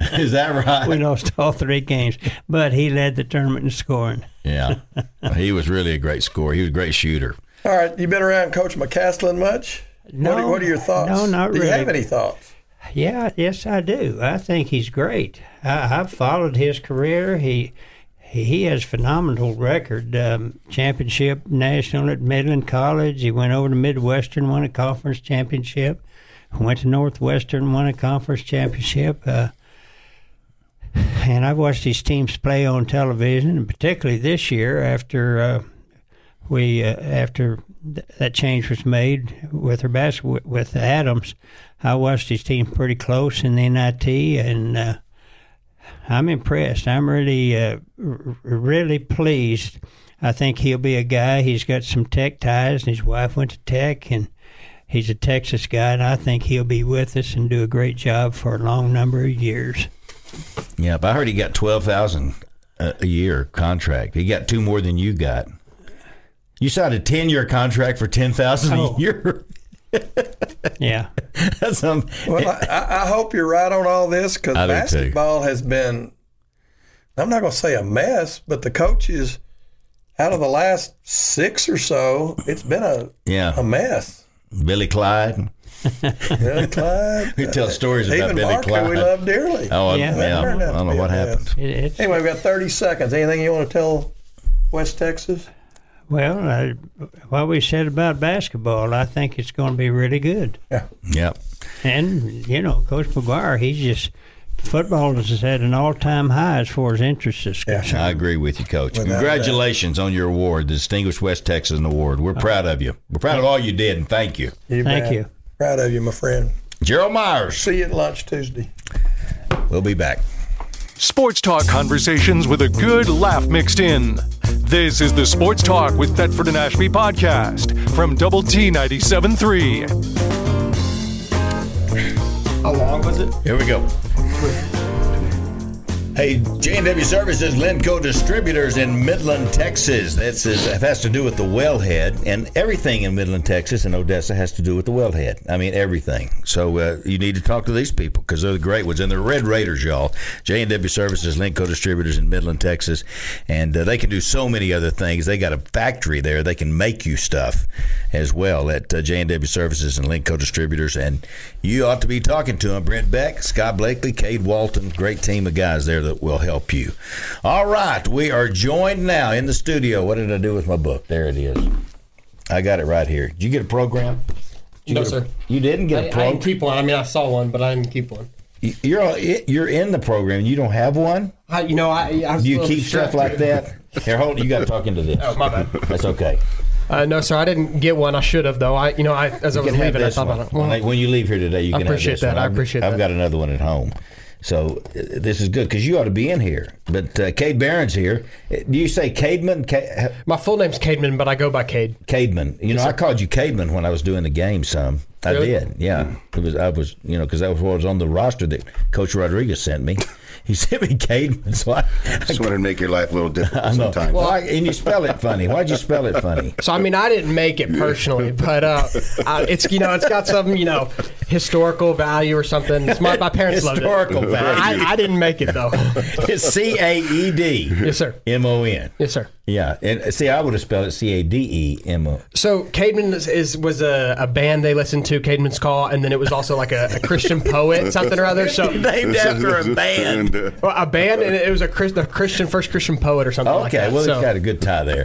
Is that right? We lost all three games, but he led the tournament in scoring. Yeah, he was really a great scorer. He was a great shooter. All right, you been around Coach McCasland much? No, what, are, what are your thoughts? no, not really. Do you have any thoughts? Yeah, yes, I do. I think he's great. I, I've followed his career. He he has phenomenal record. Um, championship national at Midland College. He went over to Midwestern, won a conference championship. Went to Northwestern, won a conference championship. Uh, and I've watched these teams play on television, and particularly this year after uh, we uh, after th- that change was made with her bas- with Adams. I watched his team pretty close in the NIT, and uh, I'm impressed. I'm really, uh, r- really pleased. I think he'll be a guy. He's got some tech ties, and his wife went to tech, and he's a Texas guy, and I think he'll be with us and do a great job for a long number of years. Yeah, but I heard he got twelve thousand a year contract. He got two more than you got. You signed a ten year contract for ten thousand Oh. a year. Yeah. That's um, Well, I, I I hope you're right on all this because I do too. basketball has been, I'm not going to say a mess, but the coaches, out of the last six or so, it's been a, yeah. a mess. Billy Clyde. Billy Clyde. We tell stories about Even Billy Mark, Clyde. we love dearly. Oh, Yeah. yeah. yeah. I don't know what happened. It, Anyway, we've got 30 seconds. Anything you want to tell West Texas? Well, I, what we said about basketball, I think it's going to be really good. Yeah. Yep. And you know, Coach McGuire, he's just football is at an all-time high as far as interest is Yeah. concerned. I agree with you, Coach. Without Congratulations on your award, the Distinguished West Texan Award. We're uh-huh. proud of you. We're proud of all you did, and thank you. You Thank bet. you. Proud of you, my friend. Gerald Myers. See you at lunch Tuesday. We'll be back. Sports talk conversations with a good laugh mixed in. This is the Sports Talk with Thetford and Ashby podcast from Double T 97.3. How long was it? Here we go. Hey, J&W Services, Linco Distributors in Midland, Texas. That's that has to do with the wellhead, and everything in Midland, Texas, and Odessa has to do with the wellhead. I mean, everything. So uh, you need to talk to these people because they're the great ones, and they're Red Raiders, y'all. J&W Services, Linco Distributors in Midland, Texas, and uh, they can do so many other things. They got a factory there; they can make you stuff as well at uh, J&W Services and Linco Distributors, and you ought to be talking to them. Brent Beck, Scott Blakely, Cade Walton, great team of guys there that will help you. All right, we are joined now in the studio. What did I do with my book? There it is. I got it right here. Did you get a program? Did No, a- sir. you didn't get I, a I didn't program. keep one. I mean, I saw one, but I didn't keep one. You're you're in the program. You don't have one. I, you know, I, I you keep stuff like that? Here, hold. You got to talk into this. Oh, my bad. That's okay. Uh, no, sir, I didn't get one. I should have, though. I, you know, I as I was leaving, I thought one. about it. When, when you leave here today, you I can appreciate have this that. one. I I've- appreciate I've got another one at home. So uh, this is good because you ought to be in here. But uh, Caed Barron's here. Uh, Do you say Caedmon? Ca- My full name's Caedmon, but I go by Caed. Caedmon. You know, I called you Caedmon when I was doing the game. Some I Really? did. Yeah, it was. I was. You know, because that was what was on the roster that Coach Rodriguez sent me. He sent me Caedmon, so I. Just wanted to make your life a little difficult I know. sometimes. Well, I, and you spell it funny. Why'd you spell it funny? So I mean, I didn't make it personally, but uh, I, it's you know, it's got some you know historical value or something. It's my, my parents loved it. Historical value. I, I didn't make it though. It's C A E D. Yes, sir. M O N. Yes, sir. Yeah, and uh, see, I would have spelled it C A D E M O. So Caedmon is, is was a, a band they listened to, Caedmon's Call, and then it was also like a, a Christian poet, something or other. So Named after a band. Well, a band, and it was a, Chris, a Christian first Christian poet or something like Okay, that. well, so, he's got a good tie there.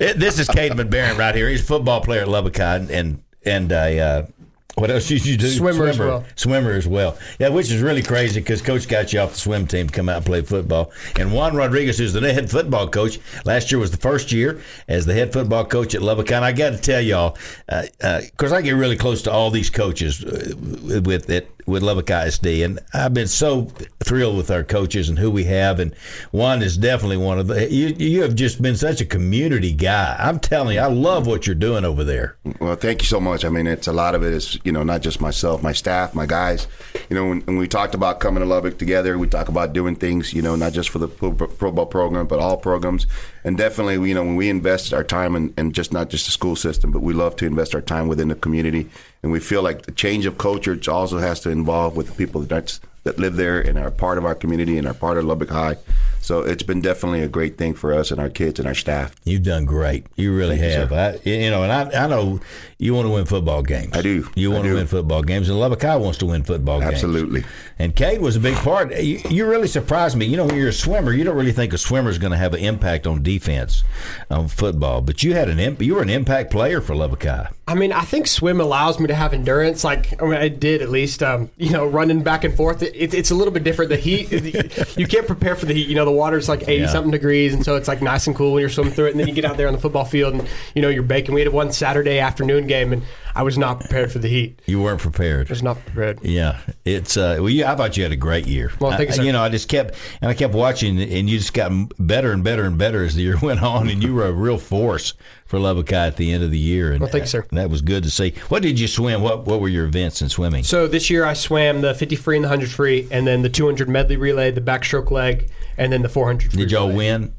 It- this is Caedmon Barron right here. He's a football player at Lubbock High, and and a uh, what else did you do? Swimmer as well. Swimmer as well. Yeah, which is really crazy because Coach got you off the swim team to come out and play football. And Juan Rodriguez, who's the head football coach, last year was the first year as the head football coach at Lubbock. And I got to tell y'all, because uh, uh 'cause I get really close to all these coaches uh, with it with Lubbock ISD, and I've been so thrilled with our coaches and who we have. And Juan is definitely one of the. You, you have just been such a community guy. I'm telling you, I love what you're doing over there. well, thank you so much. I mean, it's a lot of it is you know not just myself, my staff, my guys. You know, when, when we talked about coming to Lubbock together, we talk about doing things. You know, not just for the pro, pro ball program, but all programs. And definitely, you know, when we invest our time in just not just the school system, but we love to invest our time within the community. And we feel like the change of culture also has to involve with the people that's, that live there and are part of our community and are part of Lubbock High. So it's been definitely a great thing for us and our kids and our staff. You've done great. You really have. I, you know, and I, I know you want to win football games. I do. You I want to win football games, and Lubbock High wants to win football games. Absolutely. And Caed was a big part. You, you really surprised me. You know, when you're a swimmer, you don't really think a swimmer is going to have an impact on defense on football, but you had an imp- you were an impact player for Lubbock High. I mean, I think swim allows me to have endurance. Like, I mean, I did at least. Um, you know, running back and forth. It, it, it's a little bit different. The heat, you can't prepare for the heat. You know, the water's like eighty Yeah. something degrees, and so it's like nice and cool when you're swimming through it. And then you get out there on the football field, and you know you're baking. We had one Saturday afternoon game, and I was not prepared for the heat. You weren't prepared. I was not prepared. Yeah, it's. Uh, well, you, I thought you had a great year. Well, thank you, I- sir. you know, I just kept and I kept watching, and you just got better and better and better as the year went on, and you were a real force for Lubbock at the end of the year. And Well, thank you, sir. uh, That was good to see. What did you swim? What What were your events in swimming? So this year I swam the 50 free and the 100 free, and then the 200 medley relay, the backstroke leg, and then the 400 free Did y'all relay. win?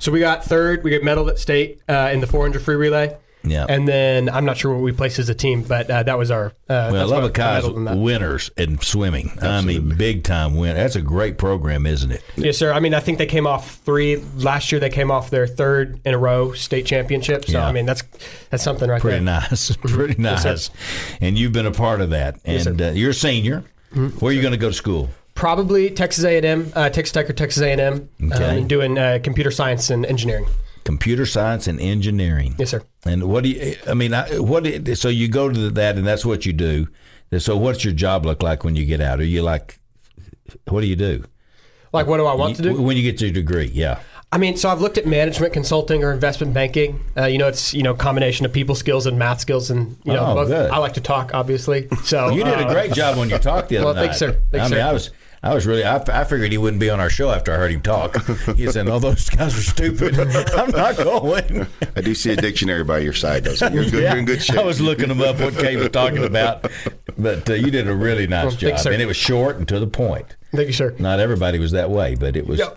So we got third. We got medal at state uh, in the 400 free relay. Yeah. And then I'm not sure what we placed as a team, but uh, that was our. Uh, Well, that's I High's medaled winners in swimming. I mean, big time win. That's a great program, isn't it? Yes, sir. I mean, I think they came off three last year. They came off their third in a row state championship. So Yeah. I mean, that's that's something right Pretty there. nice, pretty Yes, sir. nice. and you've been a part of that. Yes. And uh, you're a senior. Where are you going to go to school? Probably Texas A&M, uh, Texas Tech or Texas A&M, Okay. um, doing uh, computer science and engineering. Computer science and engineering. Yes, sir. And what do you? I mean, I, what? So you go to that, and that's what you do. So what's your job look like when you get out? Are you like, what do you do? Like, what do I want to do? when you get your degree? Yeah. I mean, so I've looked at management consulting or investment banking. Uh, you know, it's you know combination of people skills and math skills, and you know, Oh, both. I like to talk, obviously. So You did a uh, great job when you talked the other Well, night. thanks, sir. Thanks, I mean, sir. I was. I was really. I, I figured he wouldn't be on our show after I heard him talk. He said, "No, those guys are stupid. I'm not going." I do see a dictionary by your side, though. So you're, good, you're in good shape. I was looking him up what Caed was talking about. but uh, you did a really nice Well, job, sir. and it was short and to the point. Thank you, sir. Not everybody was that way, but it was. Yeah.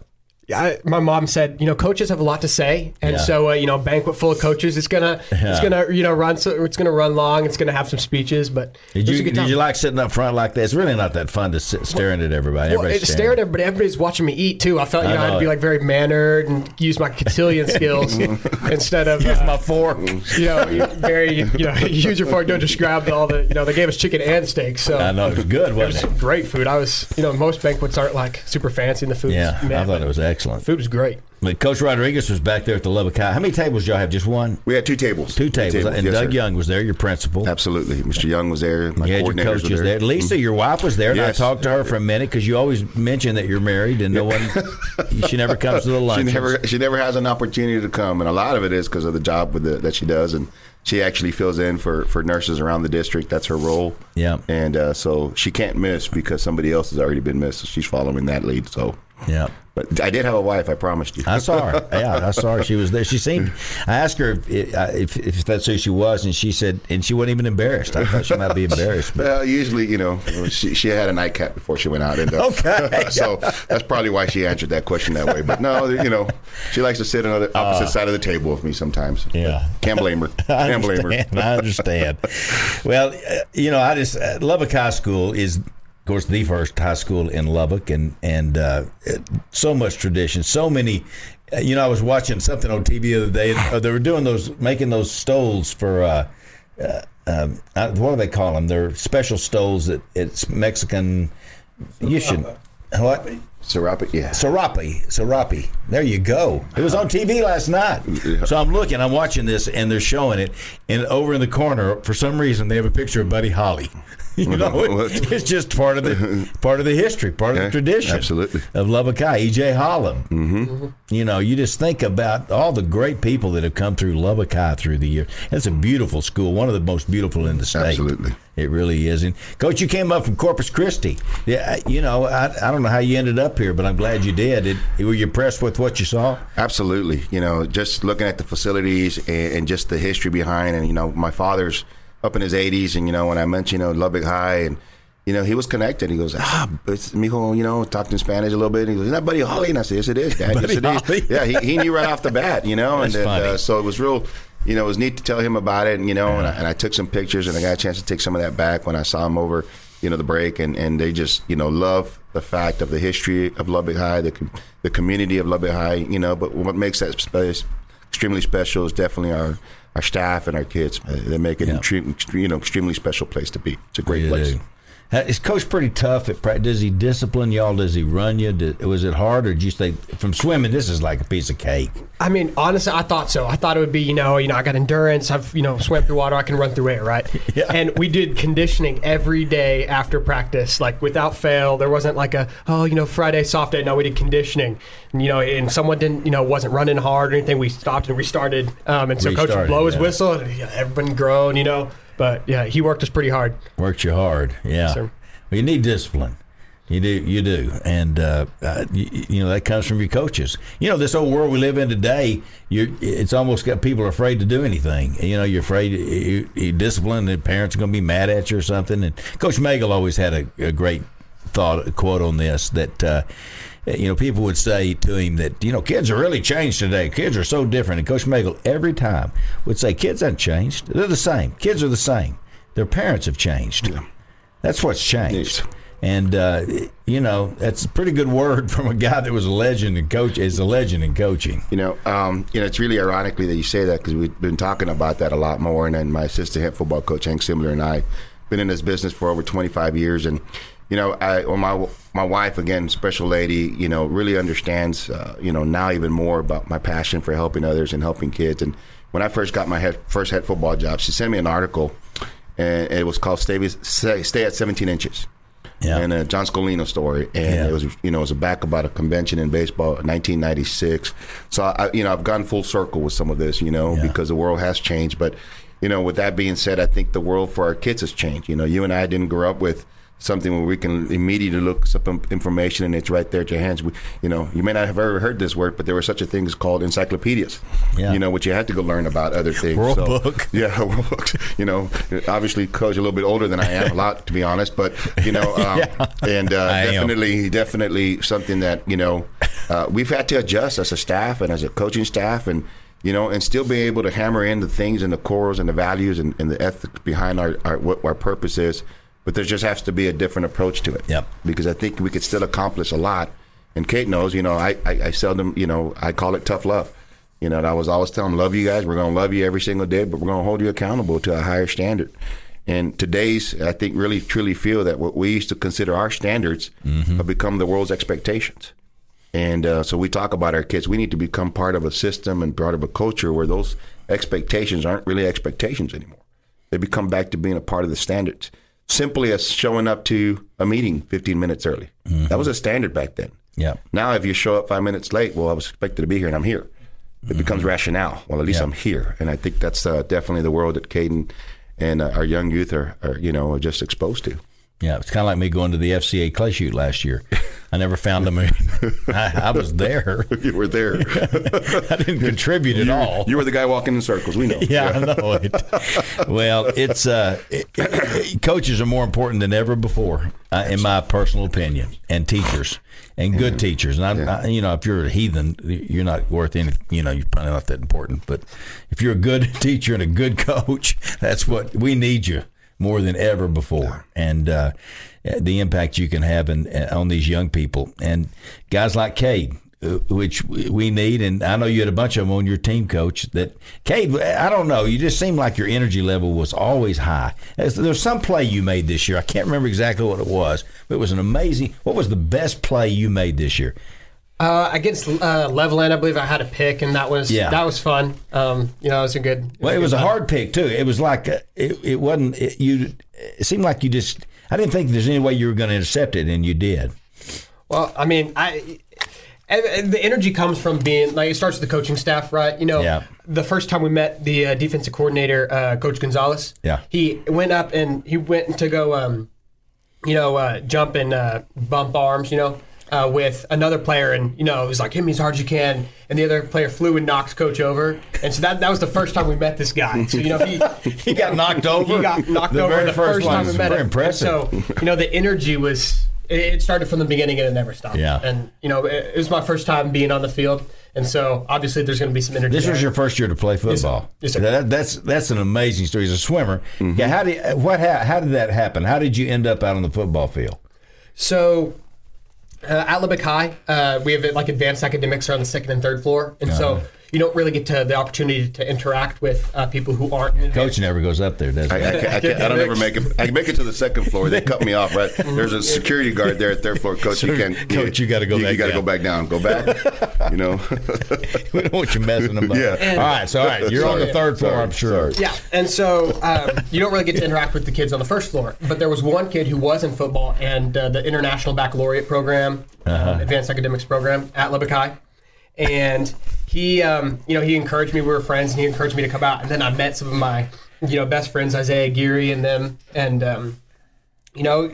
Yeah, I, my mom said, you know, coaches have a lot to say, and Yeah. so uh, you know, a banquet full of coaches, it's gonna, it's gonna, you know, run, so it's gonna run long. It's gonna have some speeches, but Did you did you like sitting up front like that? It's really not that fun to sit staring at everybody. Well, Everybody's staring at everybody. Everybody's watching me eat too. I felt you I know, I had know to be like very mannered and use my cotillion skills instead of Here's uh, my fork. you know very you know use your fork. Don't just grab all the you know they gave us chicken and steak. So I know it was good, was wasn't it? great food. I was you know most banquets aren't like super fancy and the food. Yeah, was, I thought it was excellent. Food was great. But Coach Rodriguez was back there at the Lubbock High. How many tables did y'all have? Just one? We had two tables. Two tables. and yes, Doug sir. Young was there, your principal. Absolutely. Mr. Young was there. My You had your coordinators coaches were there. there. Lisa, your wife was there, and I talked to her for a minute because you always mention that you're married, and no one, she never comes to the She lunch. never, she never has an opportunity to come, and a lot of it is because of the job with the, that she does, and she actually fills in for, for nurses around the district. That's her role. Yeah. and uh, so she can't miss because somebody else has already been missed. So she's following that lead. So, Yeah. but I did have a wife. I promised you. I saw her. Yeah, I saw her. She was there. She seemed. I asked her if, uh, if, if that's who she was, and she said, and she wasn't even embarrassed. I thought she might be embarrassed, but Well, usually, you know, she, she had a nightcap before she went out. And, uh, Okay. so that's probably why she answered that question that way. But no, you know, she likes to sit on the opposite side of the table with me sometimes. Uh. Yeah. Can't blame her. Can't blame her. I understand. well, uh, you know, I just uh, Lubbock High School is, course, the first high school in Lubbock, and and uh, so much tradition, so many. You know, I was watching something on TV the other day. And, uh, they were doing those, making those stoles for. Uh, uh, um, uh, what do they call them? They're special stoles that it's Mexican. You should what? Serape, yeah. Serape, Serape. There you go. It was on TV last night. So I'm looking, I'm watching this, and they're showing it. And over in the corner, for some reason, they have a picture of Buddy Holly. You know, it- it's just part of the part of the history, part of Yeah, the tradition, absolutely. of Lubbock High. E.J. Holland. Mm-hmm. You know, you just think about all the great people that have come through Lubbock High through the years. It's a beautiful school, one of the most beautiful in the state. Absolutely. It really is. And coach, you came up from Corpus Christi. Yeah, you know, I, I don't know how you ended up here, but I'm glad you did. It, were you impressed with what you saw? Absolutely. You know, just looking at the facilities and, and just the history behind, and you know, my father's up in his 80s, and you know, when I mentioned you know Lubbock High, and you know, he was connected. He goes, ah, it's mijo, you know, talked in Spanish a little bit. And he goes, is that Buddy Holly? And I said, yes, it is, Dad. Yes, it is. Yeah, he, he knew right off the bat, you know, That's and, uh, so it was real. You know, it was neat to tell him about it, and you know, and, I, and I took some pictures, and I got a chance to take some of that back when I saw him over, you know, the break, and, and they just, you know, love the fact of the history of Lubbock High, the the community of Lubbock High, you know. But what makes that space extremely special is definitely our our staff and our kids. They make it, Yeah. extreme, you know, extremely special place to be. It's a great place. Is coach pretty tough at practice? Does he discipline y'all? Does he run you? Did, was it hard, or did you say from swimming? This is like a piece of cake. I mean, honestly, I thought so. I thought it would be, you know, you know, I got endurance. I've, you know, swam through water. I can run through air, right? Yeah. And we did conditioning every day after practice, like without fail. There wasn't like a, oh, you know, Friday soft day. No, we did conditioning. And, you know, and someone didn't, you know, wasn't running hard or anything. We stopped and restarted. Um, and so coach would blow his yeah. whistle. And, everyone groaned, you know. But yeah, he worked us pretty hard. Worked you hard, yeah. well, you need discipline. You do, you do, and uh, uh, you, you know that comes from your coaches. You know this old world we live in today. You, it's almost got people afraid to do anything. You know, you're afraid you, you discipline, the parents are going to be mad at you or something. And Coach Magel always had a, a great thought, quote on this that. Uh, you know, people would say to him that you know kids are really changed today. Kids are so different. And Coach Magel every time would say, "Kids haven't changed. They're the same. Kids are the same. Their parents have changed. That's what's changed." And uh, you know, that's a pretty good word from a guy that was a legend in coach. Is a legend in coaching. You know, um, you know, it's really ironically that you say that because we've been talking about that a lot more. And then my assistant head football coach Hank Simler and I been in this business for over 25 years, and you know, I well, my my wife again, special lady, you know, really understands, uh, you know, now even more about my passion for helping others and helping kids. And when I first got my head, first head football job, she sent me an article, and it was called "Stay, Stay, Stay at 17 Inches." Yeah. and a John Scolinos story, and Yeah. it was you know it was a back about a convention in baseball, 1996. So I you know I've gone full circle with some of this, you know, Yeah. because the world has changed. But you know, with that being said, I think the world for our kids has changed. You know, you and I didn't grow up with something where we can immediately look up some information and it's right there at your hands. We, you know, you may not have ever heard this word, but there were such a thing as called encyclopedias. Yeah. You know, which you had to go learn about other things. World So, book. Yeah, world books. You know, obviously, coach a little bit older than I am, a lot to be honest, but you know, um, and uh, I am. definitely, definitely something that you know uh, we've had to adjust as a staff and as a coaching staff and. You know, and still be able to hammer in the things and the cores and the values and, and the ethics behind our, our what our purpose is, but there just has to be a different approach to it. Yep. Because I think we could still accomplish a lot. And Caed knows, you know, I, I, I seldom, you know, I call it tough love. You know, and I was always telling them, love you guys. We're going to love you every single day, but we're going to hold you accountable to a higher standard. And today's, I think, really truly feel that what we used to consider our standards have become the world's expectations. And uh, so we talk about our kids. We need to become part of a system and part of a culture where those expectations aren't really expectations anymore. They become back to being a part of the standards. Simply as showing up to a meeting 15 minutes early. That was a standard back then. Yeah. Now, if you show up five minutes late, well, I was expected to be here and I'm here. It becomes rationale. Well, at least Yeah. I'm here. And I think that's uh, definitely the world that Caden and uh, our young youth are, are, you know, are just exposed to. Yeah, it's kind of like me going to the FCA clay shoot last year. I never found them. I, I was there. you were there. I didn't contribute at all. You were the guy walking in circles. We know. yeah, I know it. Well, it's uh, it, it- coaches are more important than ever before, uh, in my personal opinion, and teachers and good teachers. And I, I, you know, if you're a heathen, you're not worth any. You know, you're probably not that important. But if you're a good teacher and a good coach, that's what we need you more than ever before. And uh, the impact you can have in, on these young people and guys like Caed uh, which we need. And I know you had a bunch of them on your team, coach. That Caed, I don't know. You just seemed like your energy level was always high. There's some play you made this year. I can't remember exactly what it was, but it was an amazing. What was the best play you made this year? Uh, against uh, Levelland, I believe I had a pick, and that was Yeah. that was fun. Um, you know, it was a good. Well, it good was a hard pick too. It was like uh, it, it wasn't. It, you. It seemed like you just. I didn't think there's any way you were going to intercept it, and you did. Well, I mean, I and, the energy comes from being like it starts with the coaching staff, right? You know, Yeah. the first time we met the uh, defensive coordinator, uh, Coach Gonzalez. Yeah. he went up and he went to go, um, you know, uh, jump and uh, bump arms, you know. Uh, with another player, and you know, it was like hit me as hard as you can, and the other player flew and knocked coach over, and so that that was the first time we met this guy. So you know, he He got knocked over. he got knocked The over very the first first, time we met very him. impressive. So you know, the energy was it started from the beginning and it never stopped. Yeah. And you know, it, it was my first time being on the field, and so obviously there's going to be some energy. This was your first year to play football. Yes, sir. That, that's that's an amazing story. He's a swimmer. Yeah. How did what how, how did that happen? How did you end up out on the football field? So uh, at Lubbock High, uh, we have like advanced academics are on the second and third floor, and Uh-huh. so you don't really get to the opportunity to interact with uh, people who aren't. in Coach never goes up there, does he? I, I, can't- I, can't, I don't ever make it. I can make it to the second floor. They cut me off. Right there's a security guard there at third floor. Coach, you can. Coach, you gotta go You, back you got to down. go back down. Go back. You know. we don't want you messing them up. Yeah. all right. So all right, you're on the third floor, Sorry. I'm sure. Yeah, and so um, you don't really get to interact with the kids on the first floor. But there was one kid who was in football and uh, the International Baccalaureate program, um, Advanced Academics program at Lubbock High, and he, um, you know, he encouraged me. We were friends, and he encouraged me to come out. And then I met some of my, you know, best friends, Isaiah Geary and them, and um, you know,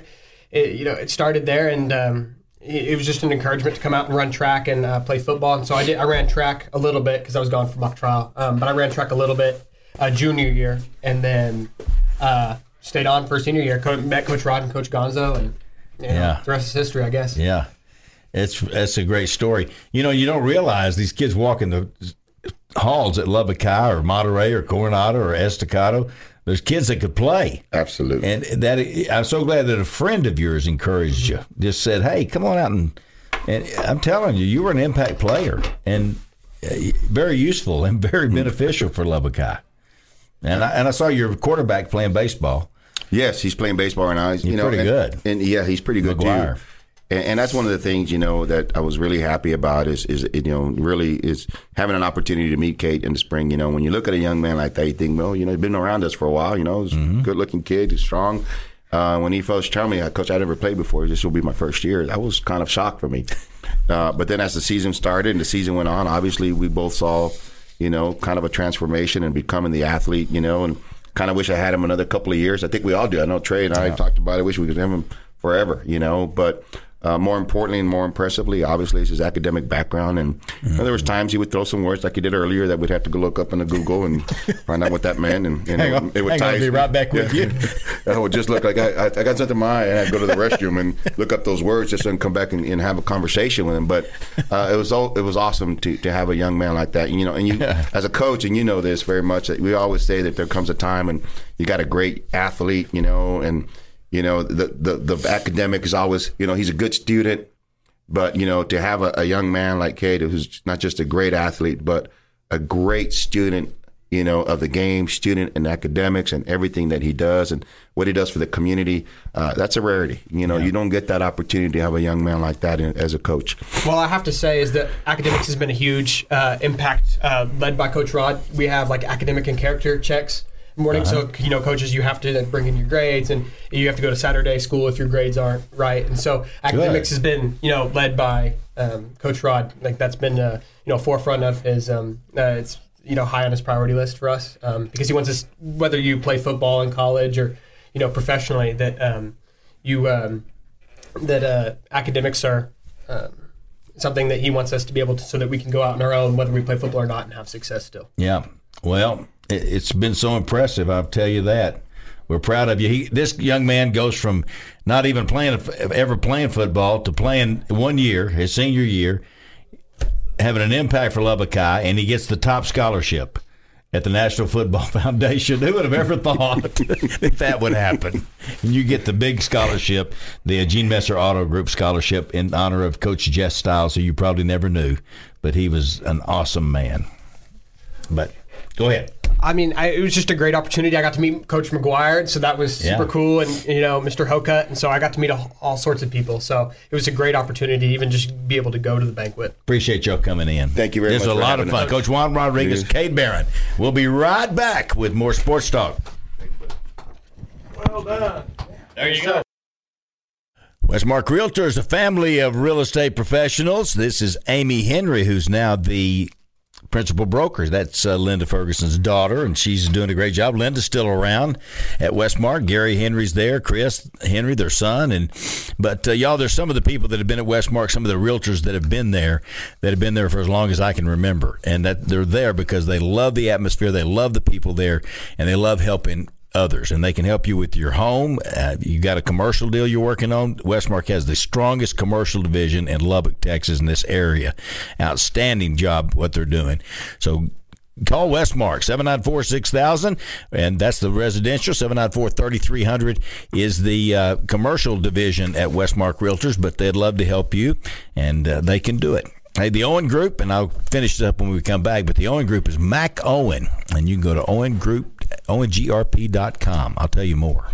it, you know, it started there, and um, it, it was just an encouragement to come out and run track and uh, play football. And so I did. I ran track a little bit because I was gone for mock trial, um, but I ran track a little bit uh, junior year, and then uh, stayed on for senior year. Co- met Coach Rod and Coach Gonzo, and you know, Yeah. the rest is history, I guess. Yeah, it's that's a great story. You know, you don't realize these kids walk in the halls at Lubbock High or Monterey or Coronado or Estacado. There's kids that could play. Absolutely. And that I'm so glad that a friend of yours encouraged you. Just said, "Hey, come on out and." And I'm telling you, you were an impact player and uh, very useful and very beneficial for Lubbock High. And I, and I saw your quarterback playing baseball. Yes, he's playing baseball right now. He's, you know, pretty and, good. And yeah, he's pretty good McGuire. too. And, and that's one of the things you know that I was really happy about is is you know really is having an opportunity to meet Caed in the spring. You know, when you look at a young man like that, you think, well, you know, he's been around us for a while. You know, he's Mm-hmm. a good looking kid, he's strong. Uh, when he first told me, Coach, I'd never played before. This will be my first year. That was kind of shock for me. Uh, but then as the season started and the season went on, obviously we both saw, you know, kind of a transformation and becoming the athlete, you know, and kind of wish I had him another couple of years. I think we all do. I know Trey and I talked about it. I wish we could have him forever, you know. But uh, more importantly and more impressively, obviously, is his academic background. And you know, there was times he would throw some words like he did earlier that we'd have to go look up in the Google and find out what that meant. And, and it, on, it would hang on, tie- I'll be right back with you. I would just look like I, I, I got something in my eye, and I'd go to the restroom and look up those words just and come back and, and have a conversation with him. But uh, it was all, it was awesome to, to have a young man like that. You know, and you as a coach, and you know this very much. That we always say that there comes a time and you got a great athlete, you know, and you know the the, the academic is always you know he's a good student. But you know, to have a, a young man like Caed, who's not just a great athlete, but a great student, you know, of the game, student and academics and everything that he does and what he does for the community, uh, that's a rarity. You know, you don't get that opportunity to have a young man like that in, as a coach. Well, I have to say is that academics has been a huge uh, impact uh, led by Coach Rod. We have like academic and character checks morning. So you know, coaches, you have to then bring in your grades, and you have to go to Saturday school if your grades aren't right. And so academics has been you know led by um, Coach Rod. Like that's been uh, you know forefront of his. Um, uh, it's you know high on his priority list for us um, because he wants us whether you play football in college or you know professionally that um, you um, that uh, academics are. Um, Something that he wants us to be able to, so that we can go out on our own, whether we play football or not, and have success still. Yeah. Well, it's been so impressive. I'll tell you that. We're proud of you. He, this young man goes from not even playing, ever playing football to playing one year, his senior year, having an impact for Lubbock High, and he gets the top scholarship at the National Football Foundation. Who would have ever thought that that would happen? And you get the big scholarship, the Gene Messer Auto Group scholarship in honor of Coach Jess Stiles, who you probably never knew, but he was an awesome man. But go ahead. I mean, I, it was just a great opportunity. I got to meet Coach McGuire, so that was super Yeah. cool, and you know, Mr. Hoka, and so I got to meet all, all sorts of people. So it was a great opportunity to even just be able to go to the banquet. Appreciate y'all coming in. Thank you very this much was a lot of fun. us. Coach Juan Rodriguez, Yeah. Caed Barron. We'll be right back with more sports talk. Well done. There you go. Westmark Realtors, a family of real estate professionals. This is Amy Henry, who's now the principal broker. That's uh, Linda Ferguson's daughter, and she's doing a great job. Linda's still around at Westmark. Gary Henry's there. Chris Henry, their son, and but uh, y'all, there's some of the people that have been at Westmark, some of the realtors that have been there, that have been there for as long as I can remember, and that they're there because they love the atmosphere, they love the people there, and they love helping others, and they can help you with your home. Uh, you got a commercial deal you're working on. Westmark has the strongest commercial division in Lubbock, Texas, in this area. Outstanding job what they're doing. So. Call Westmark 794 6000, and that's the residential. 794 3300 is the uh, commercial division at Westmark Realtors, but they'd love to help you, and uh, they can do it. Hey, the Owen Group, and I'll finish it up when we come back, but the Owen Group is Mac Owen, and you can go to Owen Group, OwenGRP.com. I'll tell you more.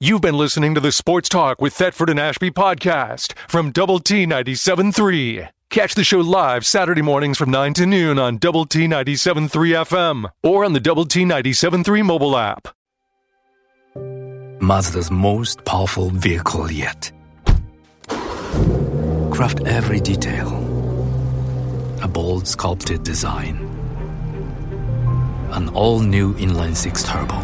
You've been listening to the Sports Talk with Thetford and Ashby podcast from Double T 97.3. Catch the show live Saturday mornings from 9 to noon on Double T 97.3 FM or on the Double T 97.3 mobile app. Mazda's most powerful vehicle yet. Craft every detail. Bold sculpted design. An all new inline six turbo.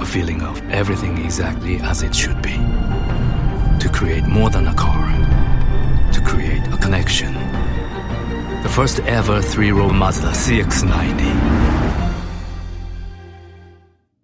A feeling of everything exactly as it should be. To create more than a car. To create a connection. The first ever three row Mazda CX90